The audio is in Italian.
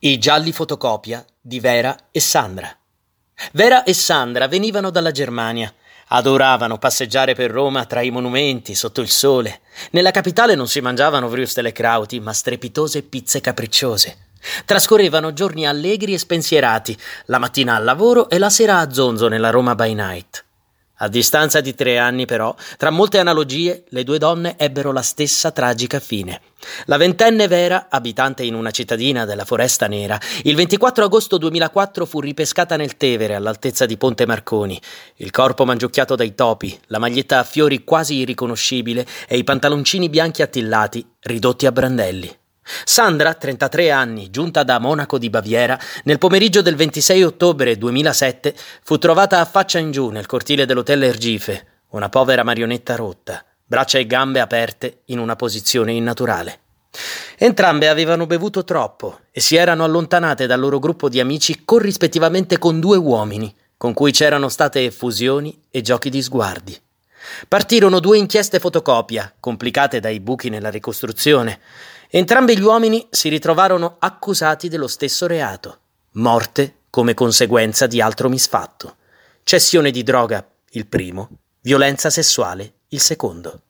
I gialli fotocopia di Vera e Sandra. Vera e Sandra venivano dalla Germania. Adoravano passeggiare per Roma tra i monumenti, sotto il sole. Nella capitale non si mangiavano vrustele krauti, ma strepitose pizze capricciose. Trascorrevano giorni allegri e spensierati, la mattina al lavoro e la sera a zonzo nella Roma by night. A distanza di tre anni, però, tra molte analogie, le due donne ebbero la stessa tragica fine. La ventenne Vera, abitante in una cittadina della Foresta Nera, il 24 agosto 2004 fu ripescata nel Tevere all'altezza di Ponte Marconi. Il corpo mangiucchiato dai topi, la maglietta a fiori quasi irriconoscibile e i pantaloncini bianchi attillati, ridotti a brandelli. Sandra, 33 anni, giunta da Monaco di Baviera, nel pomeriggio del 26 ottobre 2007 fu trovata a faccia in giù nel cortile dell'hotel Ergife, una povera marionetta rotta, braccia e gambe aperte in una posizione innaturale. Entrambe avevano bevuto troppo e si erano allontanate dal loro gruppo di amici corrispettivamente con due uomini, con cui c'erano state effusioni e giochi di sguardi. Partirono due inchieste fotocopia, complicate dai buchi nella ricostruzione. Entrambi gli uomini si ritrovarono accusati dello stesso reato, morte come conseguenza di altro misfatto, cessione di droga il primo, violenza sessuale il secondo.